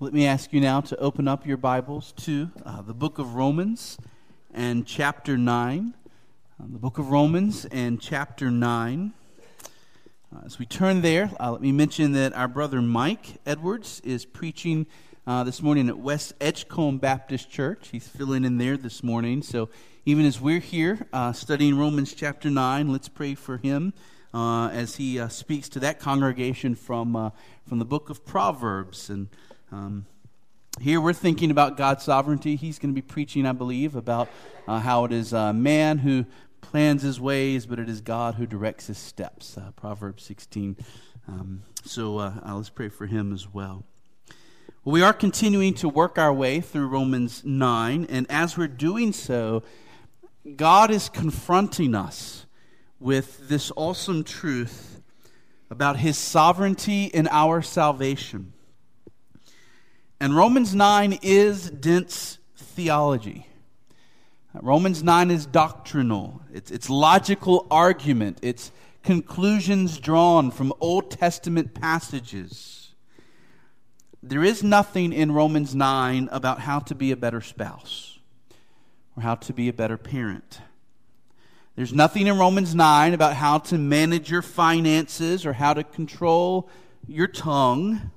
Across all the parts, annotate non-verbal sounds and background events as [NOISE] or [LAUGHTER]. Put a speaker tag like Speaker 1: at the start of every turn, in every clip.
Speaker 1: Let me ask you now to open up your Bibles to uh, the book of Romans and chapter 9. Uh, the book of Romans and chapter 9. Uh, as we turn there, uh, let me mention that our brother Mike Edwards is preaching uh, this morning at West Edgecombe Baptist Church. He's filling in there this morning. So even as we're here uh, studying Romans chapter 9, let's pray for him. as he speaks to that congregation from, from the book of Proverbs. And um, here we're thinking about God's sovereignty. He's going to be preaching, I believe, about uh, how it is a man who plans his ways, but it is God who directs his steps. Uh, Proverbs 16. Um, so uh, uh, let's pray for him as well. well. We are continuing to work our way through Romans 9, and as we're doing so, God is confronting us with this awesome truth about his sovereignty in our salvation. And Romans 9 is dense theology. Romans 9 is doctrinal, it's, it's logical argument, it's conclusions drawn from Old Testament passages. There is nothing in Romans 9 about how to be a better spouse or how to be a better parent. There's nothing in Romans 9 about how to manage your finances or how to control your tongue.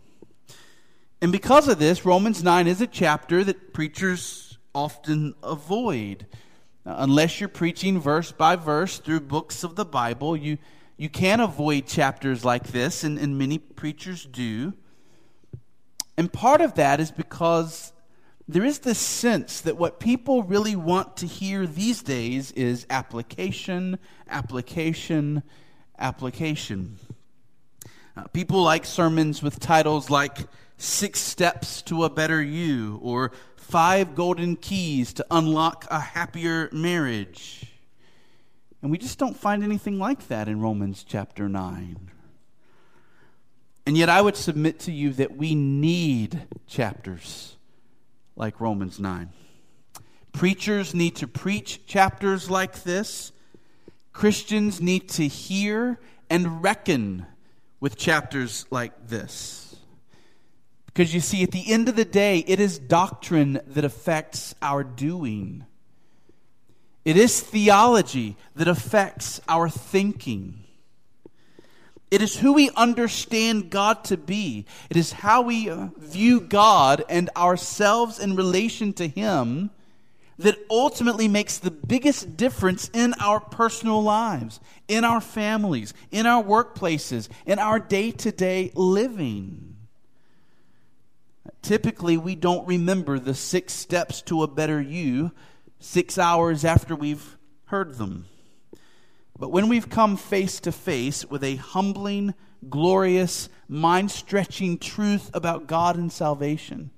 Speaker 1: And because of this, Romans 9 is a chapter that preachers often avoid. Now, unless you're preaching verse by verse through books of the Bible, you, you can avoid chapters like this, and, and many preachers do. And part of that is because there is this sense that what people really want to hear these days is application, application, application. People like sermons with titles like Six Steps to a Better You or Five Golden Keys to Unlock a Happier Marriage. And we just don't find anything like that in Romans chapter 9. And yet, I would submit to you that we need chapters like Romans 9. Preachers need to preach chapters like this. Christians need to hear and reckon with chapters like this. Because you see, at the end of the day, it is doctrine that affects our doing. It is theology that affects our thinking. It is who we understand God to be. It is how we uh, view God and ourselves in relation to Him that ultimately makes the biggest difference in our personal lives, in our families, in our workplaces, in our day to day living. Typically, we don't remember the six steps to a better you six hours after we've heard them. But when we've come face to face with a humbling, glorious, mind stretching truth about God and salvation,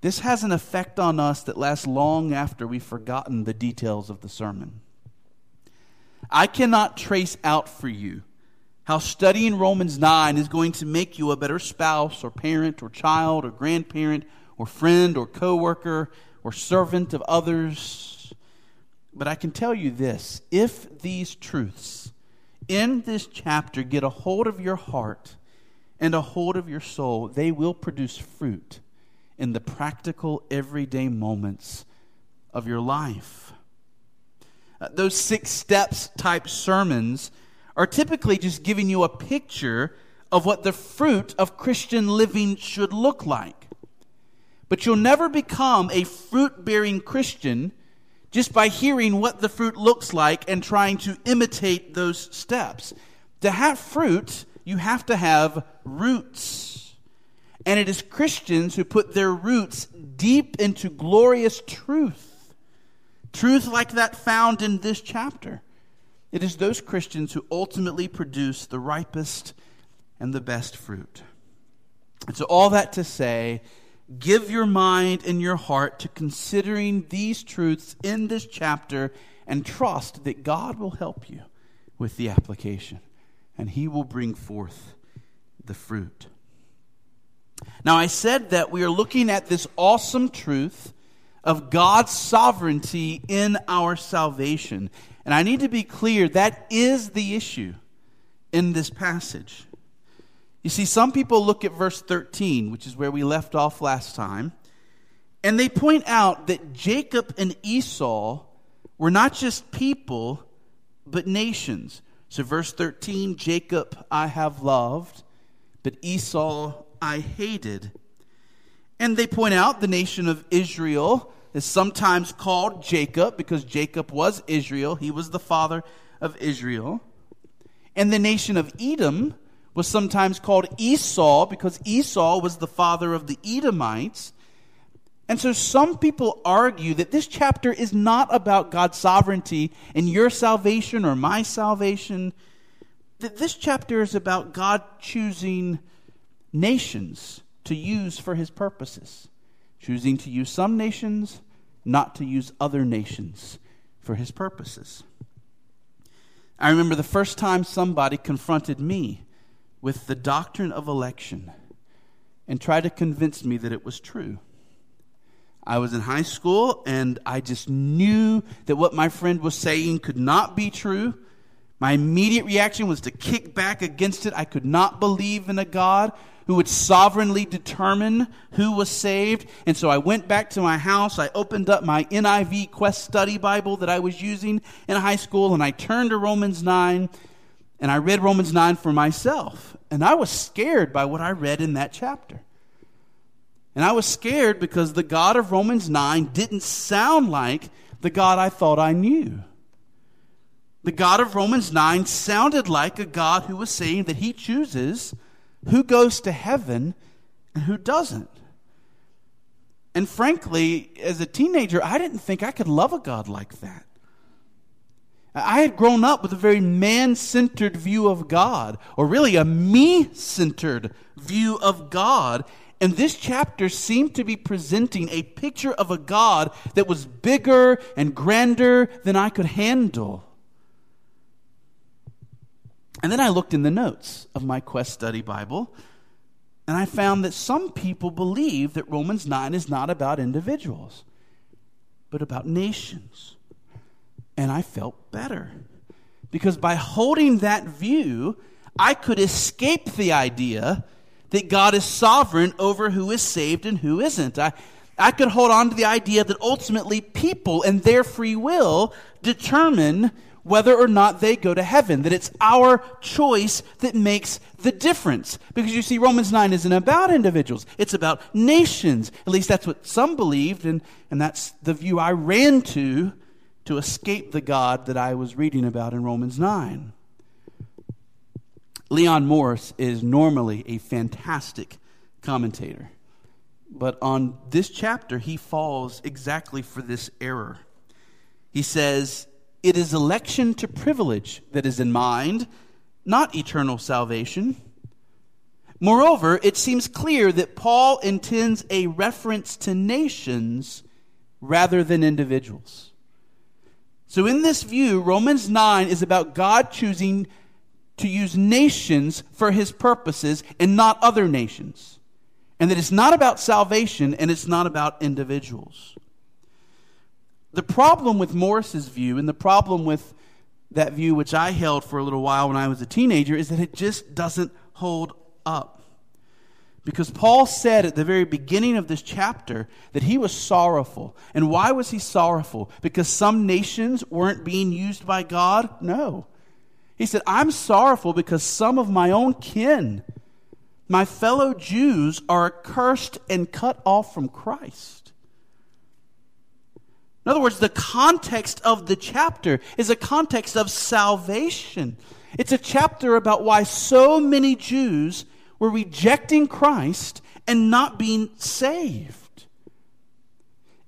Speaker 1: this has an effect on us that lasts long after we've forgotten the details of the sermon. I cannot trace out for you how studying Romans 9 is going to make you a better spouse or parent or child or grandparent or friend or coworker or servant of others. But I can tell you this if these truths in this chapter get a hold of your heart and a hold of your soul, they will produce fruit in the practical, everyday moments of your life. Uh, those six steps type sermons are typically just giving you a picture of what the fruit of Christian living should look like. But you'll never become a fruit bearing Christian just by hearing what the fruit looks like and trying to imitate those steps. To have fruit, you have to have roots. And it is Christians who put their roots deep into glorious truth. Truth like that found in this chapter. It is those Christians who ultimately produce the ripest and the best fruit. And so, all that to say, give your mind and your heart to considering these truths in this chapter and trust that God will help you with the application and He will bring forth the fruit. Now, I said that we are looking at this awesome truth of God's sovereignty in our salvation. And I need to be clear that is the issue in this passage. You see, some people look at verse 13, which is where we left off last time, and they point out that Jacob and Esau were not just people, but nations. So, verse 13 Jacob I have loved, but Esau I hated. And they point out the nation of Israel is sometimes called Jacob because Jacob was Israel. He was the father of Israel. And the nation of Edom was sometimes called Esau because Esau was the father of the Edomites. And so some people argue that this chapter is not about God's sovereignty and your salvation or my salvation. That this chapter is about God choosing nations to use for his purposes, choosing to use some nations, not to use other nations for his purposes. I remember the first time somebody confronted me with the doctrine of election and tried to convince me that it was true. I was in high school and I just knew that what my friend was saying could not be true. My immediate reaction was to kick back against it. I could not believe in a God who would sovereignly determine who was saved. And so I went back to my house. I opened up my NIV Quest Study Bible that I was using in high school and I turned to Romans 9 and I read Romans 9 for myself. And I was scared by what I read in that chapter. And I was scared because the God of Romans 9 didn't sound like the God I thought I knew. The God of Romans 9 sounded like a God who was saying that he chooses who goes to heaven and who doesn't. And frankly, as a teenager, I didn't think I could love a God like that. I had grown up with a very man centered view of God, or really a me centered view of God. And this chapter seemed to be presenting a picture of a God that was bigger and grander than I could handle. And then I looked in the notes of my Quest Study Bible, and I found that some people believe that Romans 9 is not about individuals, but about nations and I felt better. Because by holding that view, I could escape the idea that God is sovereign over who is saved and who isn't. I, I could hold on to the idea that ultimately people and their free will determine whether or not they go to heaven, that it's our choice that makes the difference. Because you see, Romans 9 isn't about individuals, it's about nations. At least that's what some believed, and, and that's the view I ran to to escape the God that I was reading about in Romans 9. Leon Morris is normally a fantastic commentator, but on this chapter, he falls exactly for this error. He says, It is election to privilege that is in mind, not eternal salvation. Moreover, it seems clear that Paul intends a reference to nations rather than individuals. So, in this view, Romans 9 is about God choosing to use nations for his purposes and not other nations. And that it's not about salvation and it's not about individuals. The problem with Morris's view and the problem with that view, which I held for a little while when I was a teenager, is that it just doesn't hold up. Because Paul said at the very beginning of this chapter that he was sorrowful. And why was he sorrowful? Because some nations weren't being used by God? No. He said, I'm sorrowful because some of my own kin, my fellow Jews, are accursed and cut off from Christ. In other words, the context of the chapter is a context of salvation. It's a chapter about why so many Jews were rejecting Christ and not being saved.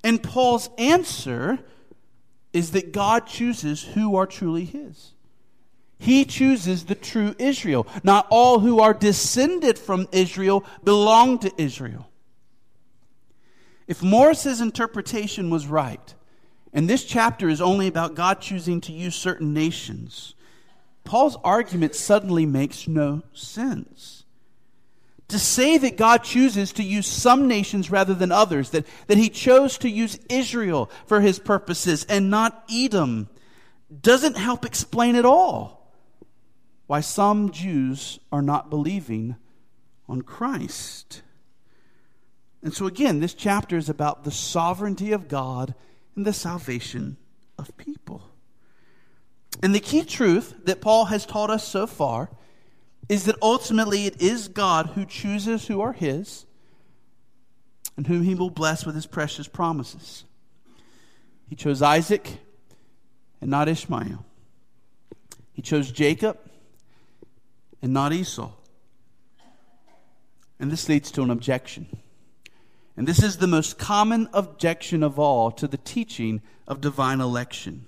Speaker 1: And Paul's answer is that God chooses who are truly his. He chooses the true Israel. Not all who are descended from Israel belong to Israel. If Morris's interpretation was right, and this chapter is only about God choosing to use certain nations, Paul's argument suddenly makes no sense to say that God chooses to use some nations rather than others, that, that he chose to use Israel for his purposes and not Edom, doesn't help explain at all why some Jews are not believing on Christ. And so, again, this chapter is about the sovereignty of God and the salvation of people. And the key truth that Paul has taught us so far is that ultimately it is God who chooses who are his and whom he will bless with his precious promises. He chose Isaac and not Ishmael. He chose Jacob and not Esau. And this leads to an objection. And this is the most common objection of all to the teaching of divine election.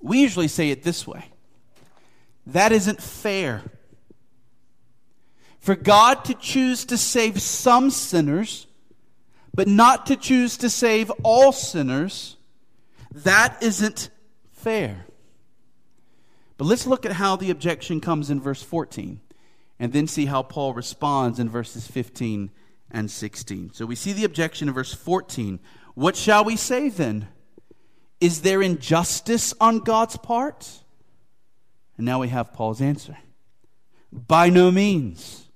Speaker 1: We usually say it this way that isn't fair. For God to choose to save some sinners, but not to choose to save all sinners, that isn't fair. But let's look at how the objection comes in verse 14 and then see how Paul responds in verses 15 and 16. So we see the objection in verse 14. What shall we say then? Is there injustice on God's part? And now we have Paul's answer. By no means.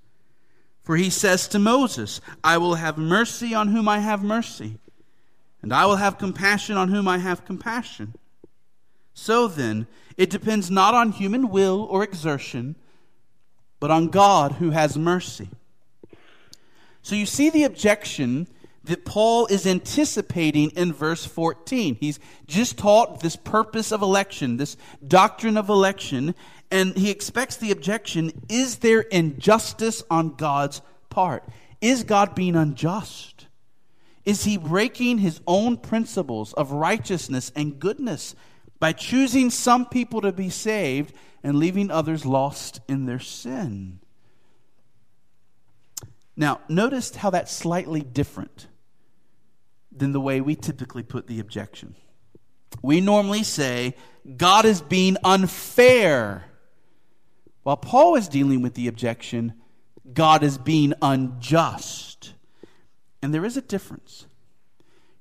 Speaker 1: For he says to Moses, I will have mercy on whom I have mercy, and I will have compassion on whom I have compassion. So then, it depends not on human will or exertion, but on God who has mercy. So you see the objection that Paul is anticipating in verse 14. He's just taught this purpose of election, this doctrine of election, and he expects the objection is there injustice on God's part? Is God being unjust? Is he breaking his own principles of righteousness and goodness by choosing some people to be saved and leaving others lost in their sin? Now, notice how that's slightly different than the way we typically put the objection. We normally say, God is being unfair. While Paul is dealing with the objection, God is being unjust. And there is a difference.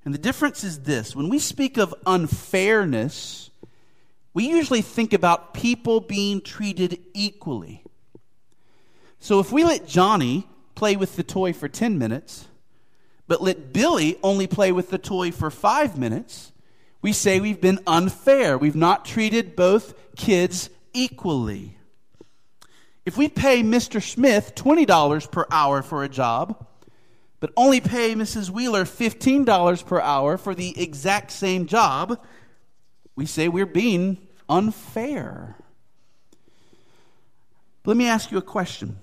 Speaker 1: And the difference is this when we speak of unfairness, we usually think about people being treated equally. So if we let Johnny play with the toy for 10 minutes, but let Billy only play with the toy for five minutes, we say we've been unfair. We've not treated both kids equally. If we pay Mr. Smith $20 per hour for a job, but only pay Mrs. Wheeler $15 per hour for the exact same job, we say we're being unfair. Let me ask you a question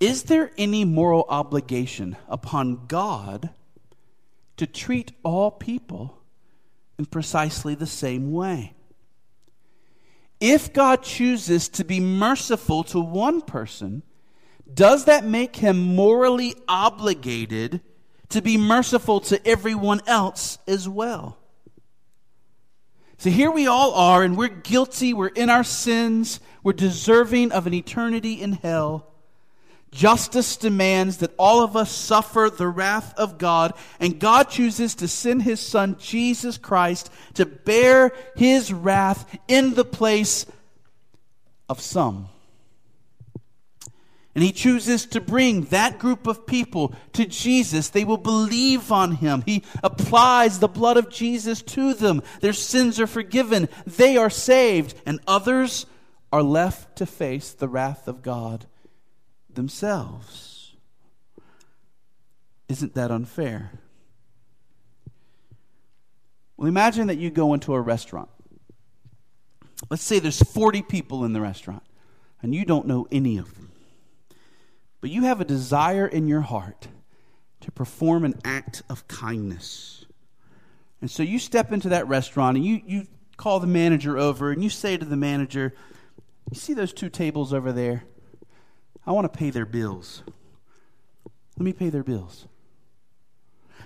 Speaker 1: is there any moral obligation upon God to treat all people in precisely the same way? If God chooses to be merciful to one person, does that make him morally obligated to be merciful to everyone else as well? So here we all are, and we're guilty, we're in our sins, we're deserving of an eternity in hell. Justice demands that all of us suffer the wrath of God, and God chooses to send his son Jesus Christ to bear his wrath in the place of some. And he chooses to bring that group of people to Jesus. They will believe on him. He applies the blood of Jesus to them. Their sins are forgiven. They are saved. And others are left to face the wrath of God themselves. Isn't that unfair? Well, imagine that you go into a restaurant. Let's say there's 40 people in the restaurant, and you don't know any of them. But you have a desire in your heart to perform an act of kindness. And so you step into that restaurant and you, you call the manager over and you say to the manager, You see those two tables over there? I want to pay their bills. Let me pay their bills.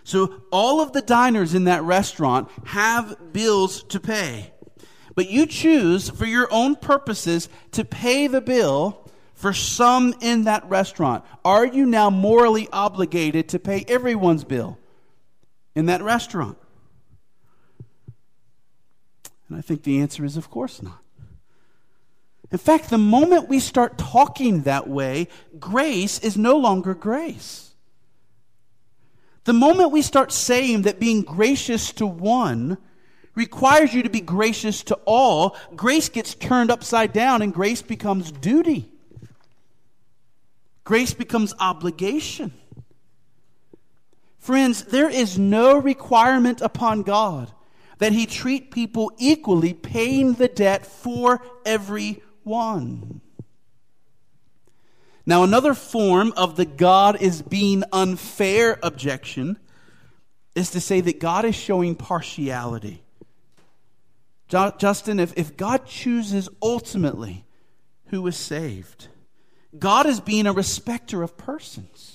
Speaker 1: So all of the diners in that restaurant have bills to pay. But you choose for your own purposes to pay the bill for some in that restaurant. Are you now morally obligated to pay everyone's bill in that restaurant? And I think the answer is of course not. In fact, the moment we start talking that way, grace is no longer grace. The moment we start saying that being gracious to one requires you to be gracious to all, grace gets turned upside down and grace becomes duty. Grace becomes obligation. Friends, there is no requirement upon God that He treat people equally, paying the debt for everyone. Now, another form of the God is being unfair objection is to say that God is showing partiality. Justin, if, if God chooses ultimately who is saved, God is being a respecter of persons.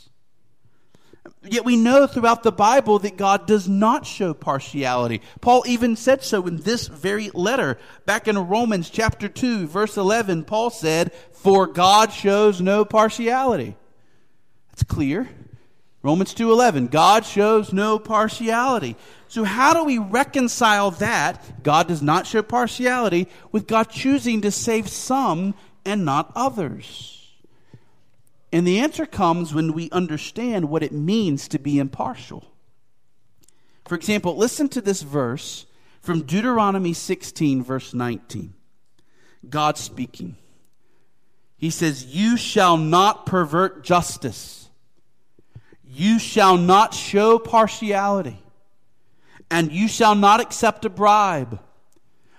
Speaker 1: Yet we know throughout the Bible that God does not show partiality. Paul even said so in this very letter. Back in Romans chapter 2, verse 11, Paul said, For God shows no partiality. That's clear. Romans 2:11 God shows no partiality. So how do we reconcile that God does not show partiality with God choosing to save some and not others? And the answer comes when we understand what it means to be impartial. For example, listen to this verse from Deuteronomy 16 verse 19. God speaking. He says, "You shall not pervert justice." You shall not show partiality, and you shall not accept a bribe.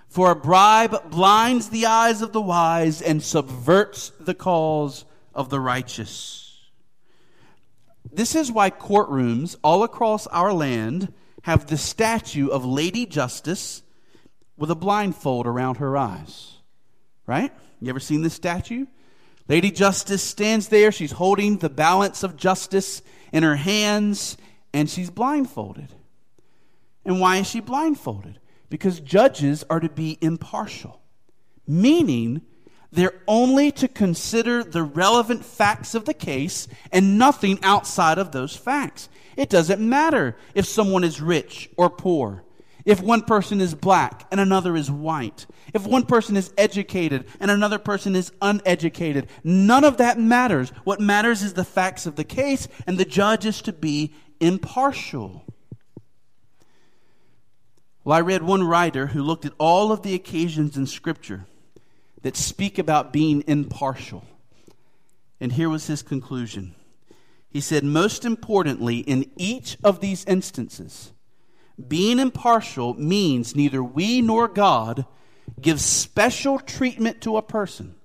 Speaker 1: For a bribe blinds the eyes of the wise and subverts the cause of the righteous. This is why courtrooms all across our land have the statue of Lady Justice with a blindfold around her eyes. Right? You ever seen this statue? Lady Justice stands there. She's holding the balance of justice in her hands, and she's blindfolded. And why is she blindfolded? Because judges are to be impartial, meaning they're only to consider the relevant facts of the case and nothing outside of those facts. It doesn't matter if someone is rich or poor, if one person is black and another is white, if one person is educated and another person is uneducated, none of that matters. What matters is the facts of the case, and the judge is to be impartial. Well, I read one writer who looked at all of the occasions in Scripture that speak about being impartial. And here was his conclusion. He said, most importantly, in each of these instances, being impartial means neither we nor God give special treatment to a person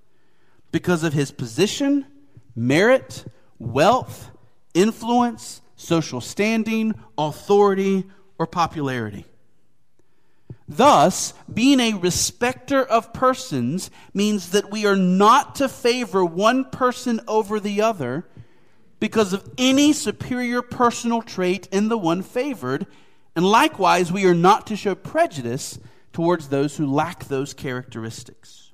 Speaker 1: because of his position, merit, wealth, influence, social standing, authority, or popularity. Thus, being a respecter of persons means that we are not to favor one person over the other because of any superior personal trait in the one favored, and likewise, we are not to show prejudice towards those who lack those characteristics.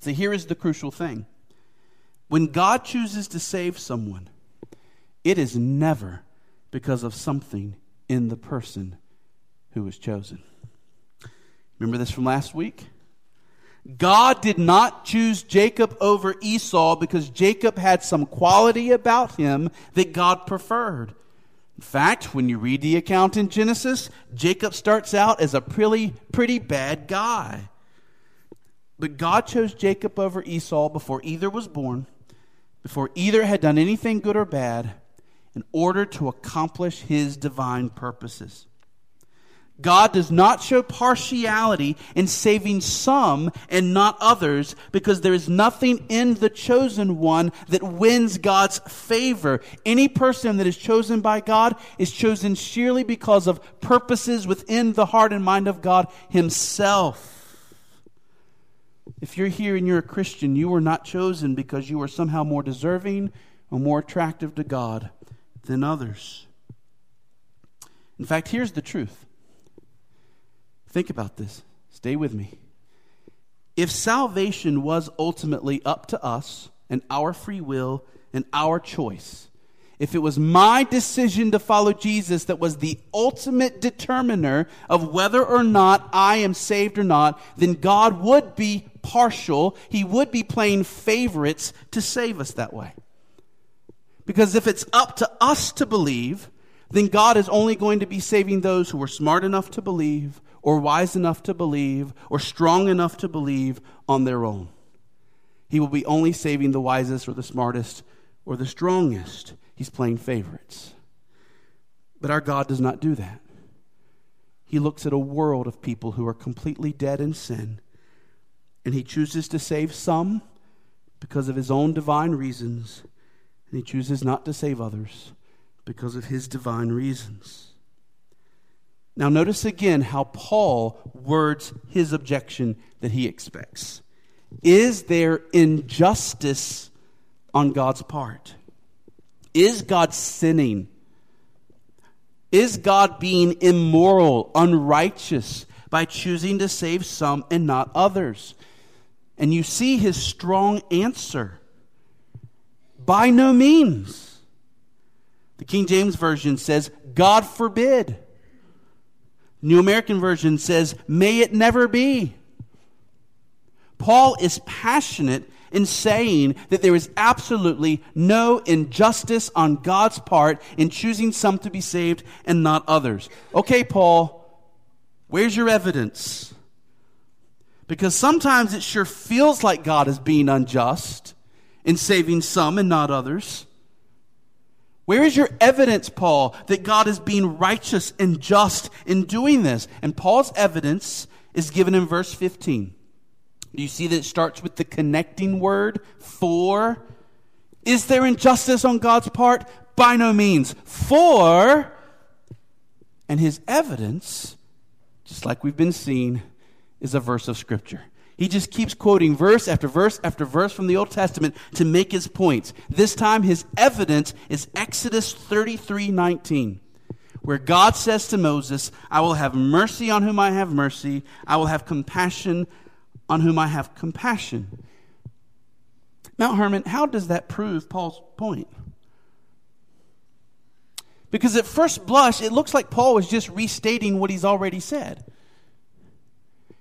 Speaker 1: So here is the crucial thing when God chooses to save someone, it is never because of something in the person who was chosen. Remember this from last week? God did not choose Jacob over Esau because Jacob had some quality about him that God preferred. In fact, when you read the account in Genesis, Jacob starts out as a pretty, pretty bad guy. But God chose Jacob over Esau before either was born, before either had done anything good or bad, in order to accomplish his divine purposes. God does not show partiality in saving some and not others because there is nothing in the chosen one that wins God's favor. Any person that is chosen by God is chosen sheerly because of purposes within the heart and mind of God Himself. If you're here and you're a Christian, you were not chosen because you are somehow more deserving or more attractive to God than others. In fact, here's the truth Think about this. Stay with me. If salvation was ultimately up to us and our free will and our choice, if it was my decision to follow Jesus that was the ultimate determiner of whether or not I am saved or not, then God would be partial. He would be playing favorites to save us that way. Because if it's up to us to believe, then God is only going to be saving those who are smart enough to believe, or wise enough to believe, or strong enough to believe on their own. He will be only saving the wisest or the smartest or the strongest. He's playing favorites. But our God does not do that. He looks at a world of people who are completely dead in sin, and He chooses to save some because of His own divine reasons, and He chooses not to save others because of His divine reasons. Now, notice again how Paul words his objection that he expects. Is there injustice on God's part? Is God sinning? Is God being immoral, unrighteous by choosing to save some and not others? And you see his strong answer. By no means. The King James Version says, God forbid. New American Version says, may it never be. Paul is passionate in saying that there is absolutely no injustice on God's part in choosing some to be saved and not others. Okay, Paul, where's your evidence? Because sometimes it sure feels like God is being unjust in saving some and not others. Where is your evidence, Paul, that God is being righteous and just in doing this? And Paul's evidence is given in verse 15. Do you see that it starts with the connecting word for? Is there injustice on God's part? By no means. For, and his evidence, just like we've been seeing, is a verse of Scripture. He just keeps quoting verse after verse after verse from the Old Testament to make his points. This time his evidence is Exodus 33 19, where God says to Moses, I will have mercy on whom I have mercy, I will have compassion on whom I have compassion. Mount Hermon, how does that prove Paul's point? Because at first blush, it looks like Paul was just restating what he's already said.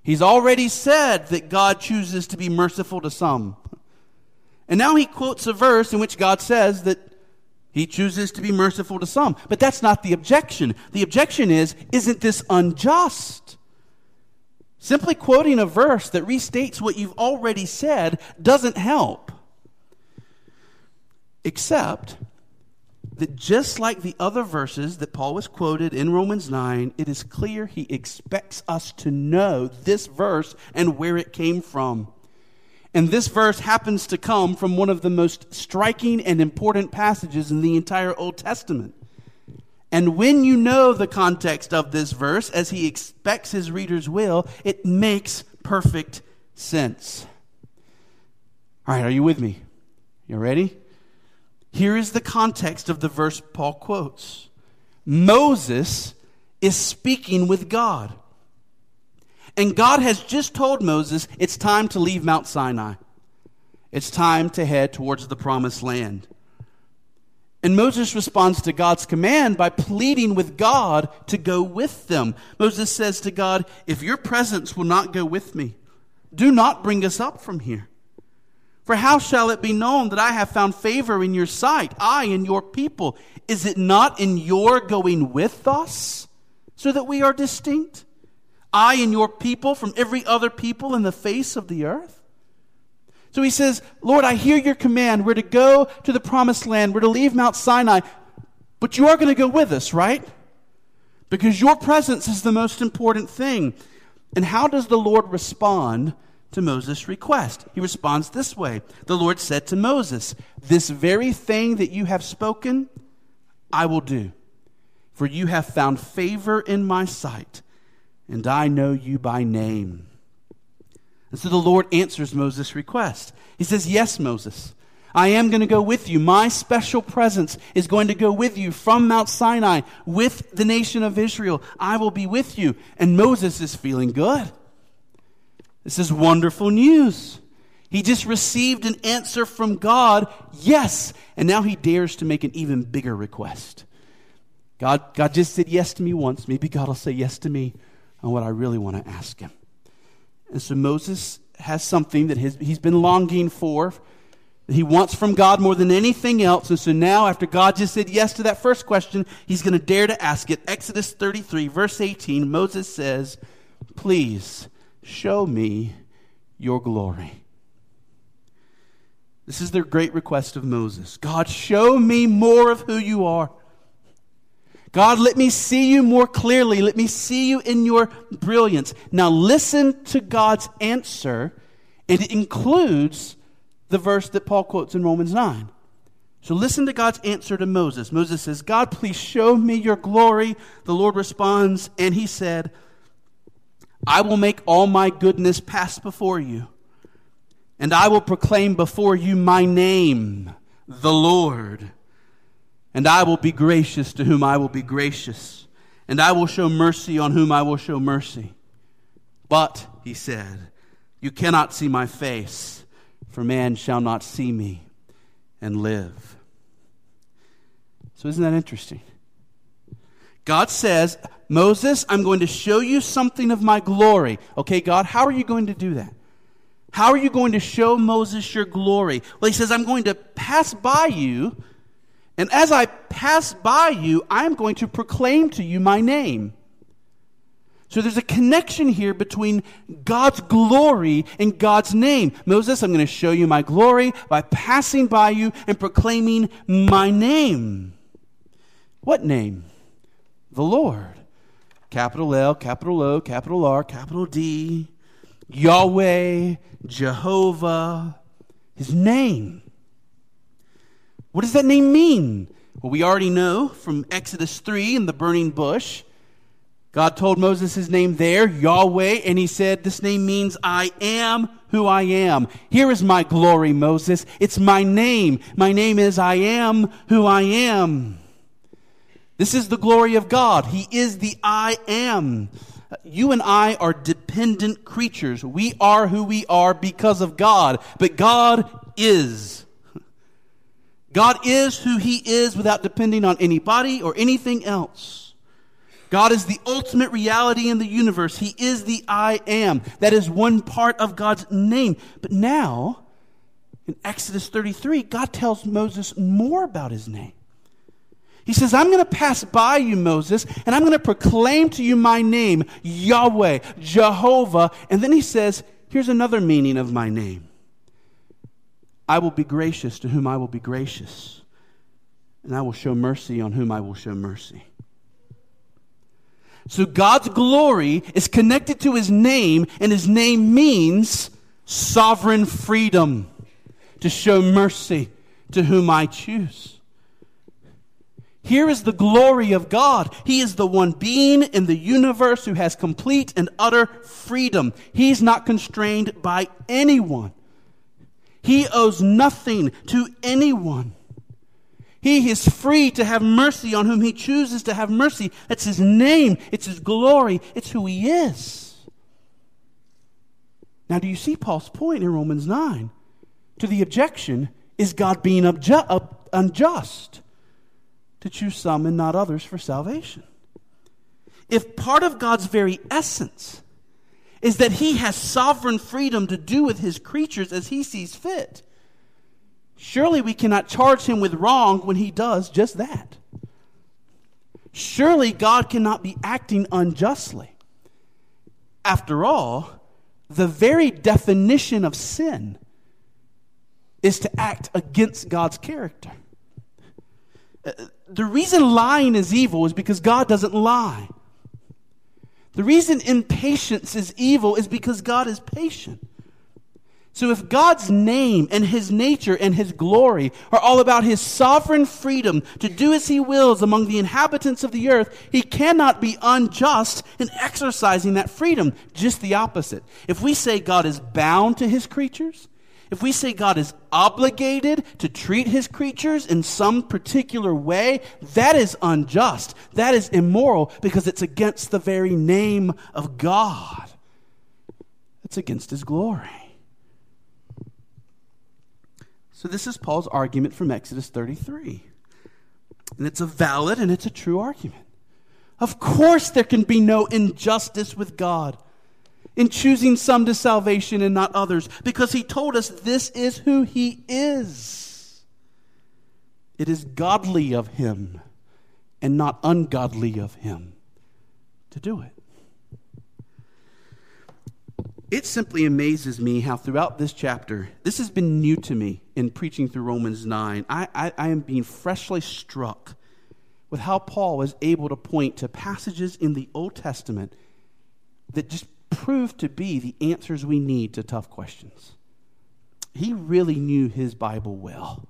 Speaker 1: He's already said that God chooses to be merciful to some. And now he quotes a verse in which God says that he chooses to be merciful to some. But that's not the objection. The objection is, isn't this unjust? Simply quoting a verse that restates what you've already said doesn't help. Except that just like the other verses that Paul was quoted in Romans 9, it is clear he expects us to know this verse and where it came from. And this verse happens to come from one of the most striking and important passages in the entire Old Testament. And when you know the context of this verse, as he expects his readers will, it makes perfect sense. All right, are you with me? You ready? Here is the context of the verse Paul quotes Moses is speaking with God. And God has just told Moses it's time to leave Mount Sinai. It's time to head towards the promised land. And Moses responds to God's command by pleading with God to go with them. Moses says to God, If your presence will not go with me, do not bring us up from here. For how shall it be known that I have found favor in your sight, I and your people? Is it not in your going with us so that we are distinct? I and your people from every other people in the face of the earth? So he says, Lord, I hear your command. We're to go to the promised land. We're to leave Mount Sinai. But you are going to go with us, right? Because your presence is the most important thing. And how does the Lord respond to Moses' request? He responds this way The Lord said to Moses, This very thing that you have spoken, I will do. For you have found favor in my sight, and I know you by name. And so the Lord answers Moses' request. He says, Yes, Moses, I am going to go with you. My special presence is going to go with you from Mount Sinai with the nation of Israel. I will be with you. And Moses is feeling good. This is wonderful news. He just received an answer from God, yes. And now he dares to make an even bigger request. God, God just said yes to me once. Maybe God will say yes to me on what I really want to ask him. And so Moses has something that his, he's been longing for, that he wants from God more than anything else. And so now, after God just said yes to that first question, he's going to dare to ask it. Exodus 33, verse 18, Moses says, Please show me your glory. This is their great request of Moses God, show me more of who you are. God, let me see you more clearly. Let me see you in your brilliance. Now, listen to God's answer, and it includes the verse that Paul quotes in Romans 9. So, listen to God's answer to Moses. Moses says, God, please show me your glory. The Lord responds, and he said, I will make all my goodness pass before you, and I will proclaim before you my name, the Lord. And I will be gracious to whom I will be gracious, and I will show mercy on whom I will show mercy. But, he said, you cannot see my face, for man shall not see me and live. So, isn't that interesting? God says, Moses, I'm going to show you something of my glory. Okay, God, how are you going to do that? How are you going to show Moses your glory? Well, he says, I'm going to pass by you and as I pass by you, I'm going to proclaim to you my name. So there's a connection here between God's glory and God's name. Moses, I'm going to show you my glory by passing by you and proclaiming my name. What name? The Lord. Capital L, capital O, capital R, capital D. Yahweh, Jehovah. His name. What does that name mean? Well, we already know from Exodus 3 in the burning bush. God told Moses his name there, Yahweh, and he said, This name means I am who I am. Here is my glory, Moses. It's my name. My name is I am who I am. This is the glory of God. He is the I am. You and I are dependent creatures. We are who we are because of God, but God is. God is who He is without depending on anybody or anything else. God is the ultimate reality in the universe. He is the I am. That is one part of God's name. But now, in Exodus 33, God tells Moses more about his name. He says, I'm going to pass by you, Moses, and I'm going to proclaim to you my name, Yahweh, Jehovah. And then he says, Here's another meaning of my name I will be gracious to whom I will be gracious, and I will show mercy on whom I will show mercy. So God's glory is connected to his name, and his name means sovereign freedom to show mercy to whom I choose. Here is the glory of God. He is the one being in the universe who has complete and utter freedom. He's not constrained by anyone. He owes nothing to anyone. He is free to have mercy on whom he chooses to have mercy. That's his name, it's his glory, it's who he is. Now, do you see Paul's point in Romans 9? To the objection, is God being abju- unjust to choose some and not others for salvation? If part of God's very essence is that he has sovereign freedom to do with his creatures as he sees fit. Surely we cannot charge him with wrong when he does just that. Surely God cannot be acting unjustly. After all, the very definition of sin is to act against God's character. Uh, The reason lying is evil is because God doesn't lie. The reason impatience is evil is because God is patient. So, if God's name and his nature and his glory are all about his sovereign freedom to do as he wills among the inhabitants of the earth, he cannot be unjust in exercising that freedom. Just the opposite. If we say God is bound to his creatures, if we say God is obligated to treat his creatures in some particular way, that is unjust. That is immoral because it's against the very name of God. It's against his glory. So, this is Paul's argument from Exodus 33. And it's a valid and it's a true argument. Of course, there can be no injustice with God. In choosing some to salvation and not others? Because he told us this is who he is. It is godly of him and not ungodly of him to do it. It simply amazes me how throughout this chapter, this has been new to me in preaching through Romans 9. I, I, I am being freshly struck with how Paul was able to point to passages in the Old Testament that just prove to be the answers we need to tough questions. He really knew his Bible well,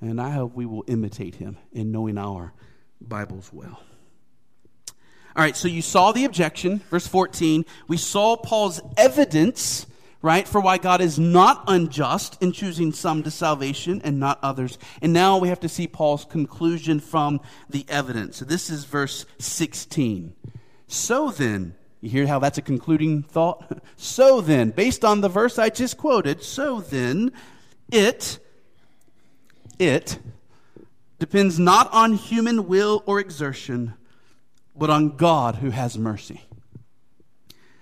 Speaker 1: and I hope we will imitate him in knowing our Bibles well. All right, so you saw the objection, verse 14. We saw Paul's evidence, right, for why God is not unjust in choosing some to salvation and not others. And now we have to see Paul's conclusion from the evidence. So this is verse 16. So then, you hear how that's a concluding thought? [LAUGHS] So then, based on the verse I just quoted, so then, it, it, depends not on human will or exertion but on God who has mercy.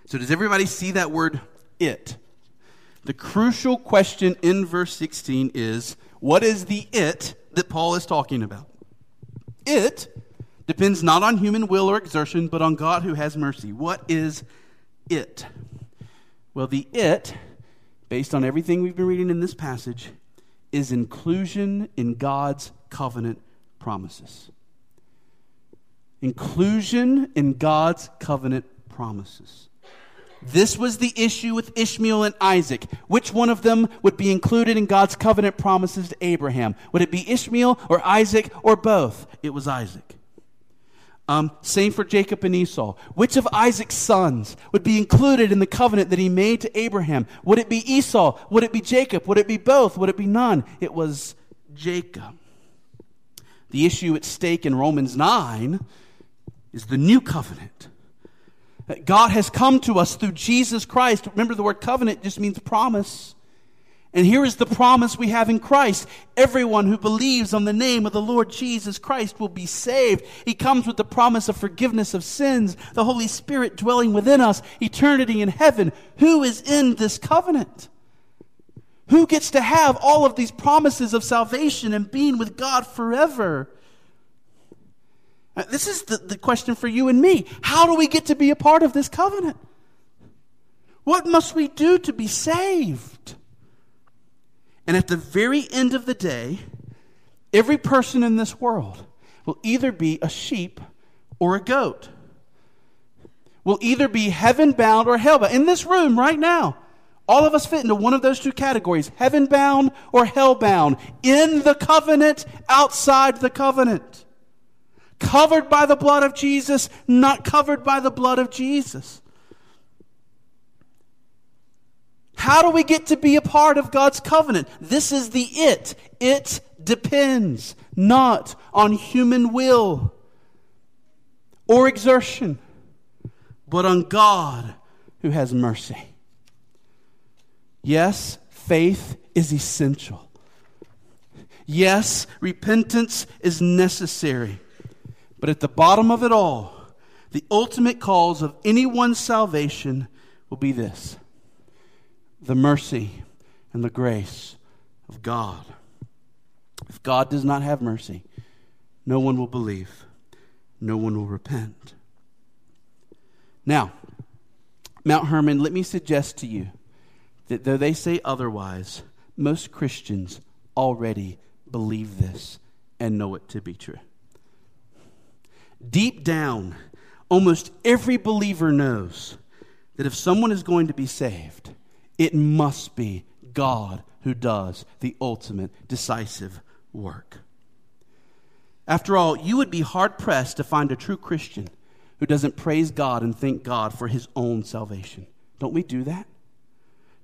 Speaker 1: So, does everybody see that word it? The crucial question in verse 16 is what is the it that Paul is talking about? It depends not on human will or exertion, but on God who has mercy. What is it? Well, the it, based on everything we've been reading in this passage, is inclusion in God's covenant promises inclusion in God's covenant promises. This was the issue with Ishmael and Isaac. Which one of them would be included in God's covenant promises to Abraham? Would it be Ishmael or Isaac or both? It was Isaac. Um, same for Jacob and Esau. Which of Isaac's sons would be included in the covenant that he made to Abraham? Would it be Esau? Would it be Jacob? Would it be both? Would it be none? It was Jacob. The issue at stake in Romans 9 is the new covenant. God has come to us through Jesus Christ. Remember, the word covenant just means promise. And here is the promise we have in Christ. Everyone who believes on the name of the Lord Jesus Christ will be saved. He comes with the promise of forgiveness of sins, the Holy Spirit dwelling within us, eternity in heaven. Who is in this covenant? Who gets to have all of these promises of salvation and being with God forever? Uh, this is the, the question for you and me. How do we get to be a part of this covenant? What must we do to be saved? And at the very end of the day, every person in this world will either be a sheep or a goat. Will either be heaven bound or hell bound. In this room right now, all of us fit into one of those two categories heaven bound or hell bound. In the covenant, outside the covenant covered by the blood of Jesus, not covered by the blood of Jesus. How do we get to be a part of God's covenant? This is the it. It depends not on human will or exertion, but on God who has mercy. Yes, faith is essential. Yes, repentance is necessary. But at the bottom of it all, the ultimate cause of anyone's salvation will be this the mercy and the grace of God. If God does not have mercy, no one will believe, no one will repent. Now, Mount Hermon, let me suggest to you that though they say otherwise, most Christians already believe this and know it to be true. Deep down, almost every believer knows that if someone is going to be saved, it must be God who does the ultimate decisive work. After all, you would be hard pressed to find a true Christian who doesn't praise God and thank God for his own salvation. Don't we do that?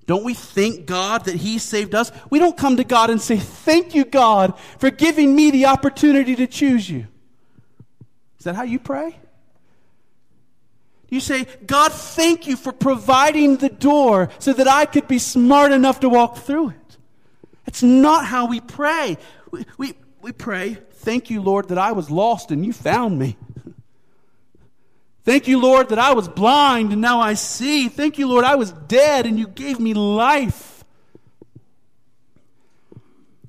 Speaker 1: Don't we thank God that He saved us? We don't come to God and say, Thank you, God, for giving me the opportunity to choose you. Is that how you pray? You say, God, thank you for providing the door so that I could be smart enough to walk through it. That's not how we pray. We, we, we pray, thank you, Lord, that I was lost and you found me. [LAUGHS] Thank you, Lord, that I was blind and now I see. Thank you, Lord, I was dead and you gave me life.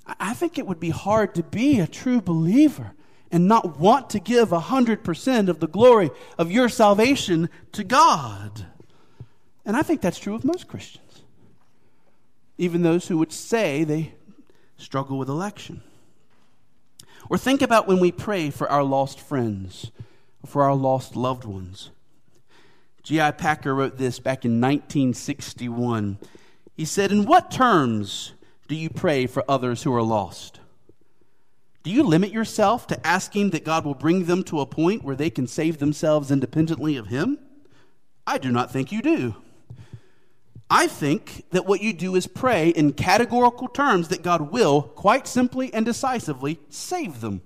Speaker 1: I think it would be hard to be a true believer and not want to give 100% of the glory of your salvation to God. And I think that's true of most Christians, even those who would say they struggle with election. Or think about when we pray for our lost friends, for our lost loved ones. J.I. Packer wrote this back in 1961. He said, In what terms do you pray for others who are lost? Do you limit yourself to asking that God will bring them to a point where they can save themselves independently of Him? I do not think you do. I think that what you do is pray in categorical terms that God will, quite simply and decisively, save them.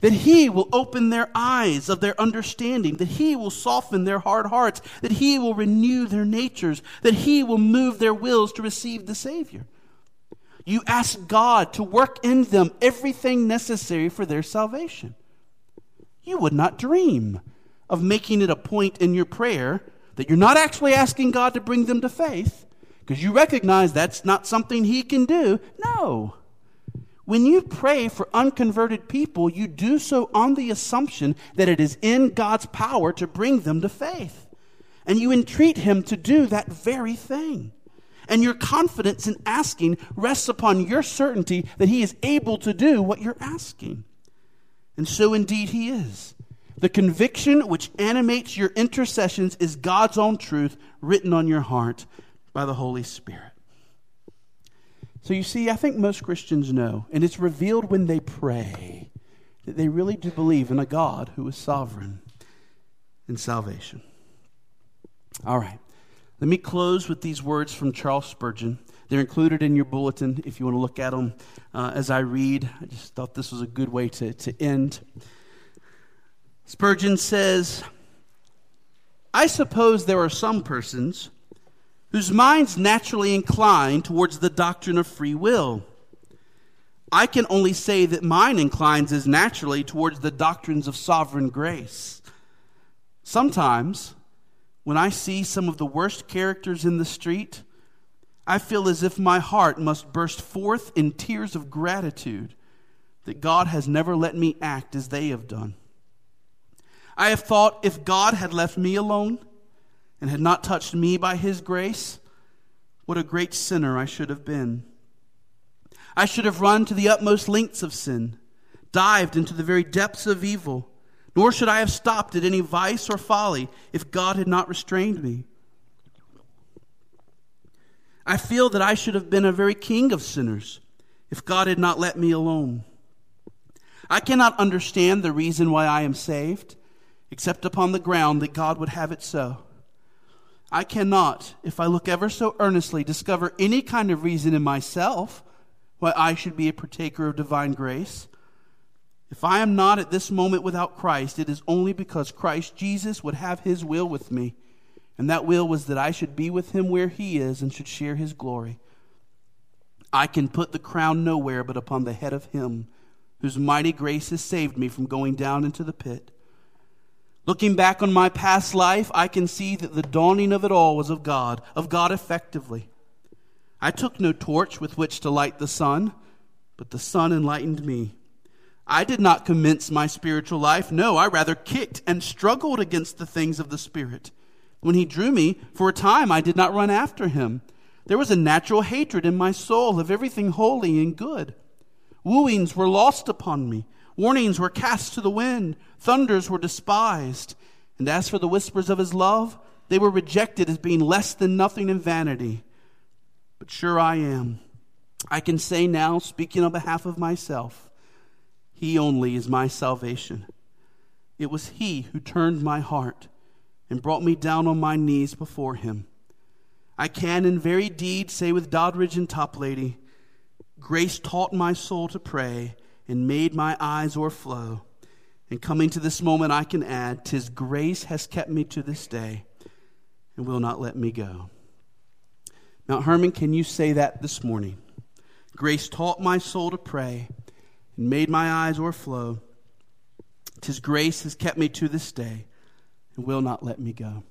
Speaker 1: That He will open their eyes of their understanding, that He will soften their hard hearts, that He will renew their natures, that He will move their wills to receive the Savior. You ask God to work in them everything necessary for their salvation. You would not dream of making it a point in your prayer that you're not actually asking God to bring them to faith because you recognize that's not something He can do. No. When you pray for unconverted people, you do so on the assumption that it is in God's power to bring them to faith. And you entreat Him to do that very thing. And your confidence in asking rests upon your certainty that He is able to do what you're asking. And so indeed He is. The conviction which animates your intercessions is God's own truth written on your heart by the Holy Spirit. So you see, I think most Christians know, and it's revealed when they pray, that they really do believe in a God who is sovereign in salvation. All right. Let me close with these words from Charles Spurgeon. They're included in your bulletin if you want to look at them uh, as I read. I just thought this was a good way to, to end. Spurgeon says, I suppose there are some persons whose minds naturally incline towards the doctrine of free will. I can only say that mine inclines as naturally towards the doctrines of sovereign grace. Sometimes, when I see some of the worst characters in the street, I feel as if my heart must burst forth in tears of gratitude that God has never let me act as they have done. I have thought if God had left me alone and had not touched me by his grace, what a great sinner I should have been. I should have run to the utmost lengths of sin, dived into the very depths of evil nor should I have stopped at any vice or folly if God had not restrained me. I feel that I should have been a very king of sinners if God had not let me alone. I cannot understand the reason why I am saved, except upon the ground that God would have it so. I cannot, if I look ever so earnestly, discover any kind of reason in myself why I should be a partaker of divine grace. If I am not at this moment without Christ, it is only because Christ Jesus would have his will with me. And that will was that I should be with him where he is and should share his glory. I can put the crown nowhere but upon the head of him whose mighty grace has saved me from going down into the pit. Looking back on my past life, I can see that the dawning of it all was of God, of God effectively. I took no torch with which to light the sun, but the sun enlightened me. I did not commence my spiritual life. No, I rather kicked and struggled against the things of the Spirit. When he drew me, for a time I did not run after him. There was a natural hatred in my soul of everything holy and good. Wooings were lost upon me. Warnings were cast to the wind. Thunders were despised. And as for the whispers of his love, they were rejected as being less than nothing in vanity. But sure I am. I can say now, speaking on behalf of myself, he only is my salvation. It was He who turned my heart and brought me down on my knees before Him. I can in very deed say with Doddridge and Toplady, Grace taught my soul to pray and made my eyes o'erflow. And coming to this moment, I can add, Tis grace has kept me to this day and will not let me go. Mount Hermon, can you say that this morning? Grace taught my soul to pray and made my eyes o'erflow. Tis grace has kept me to this day
Speaker 2: and will not let me go.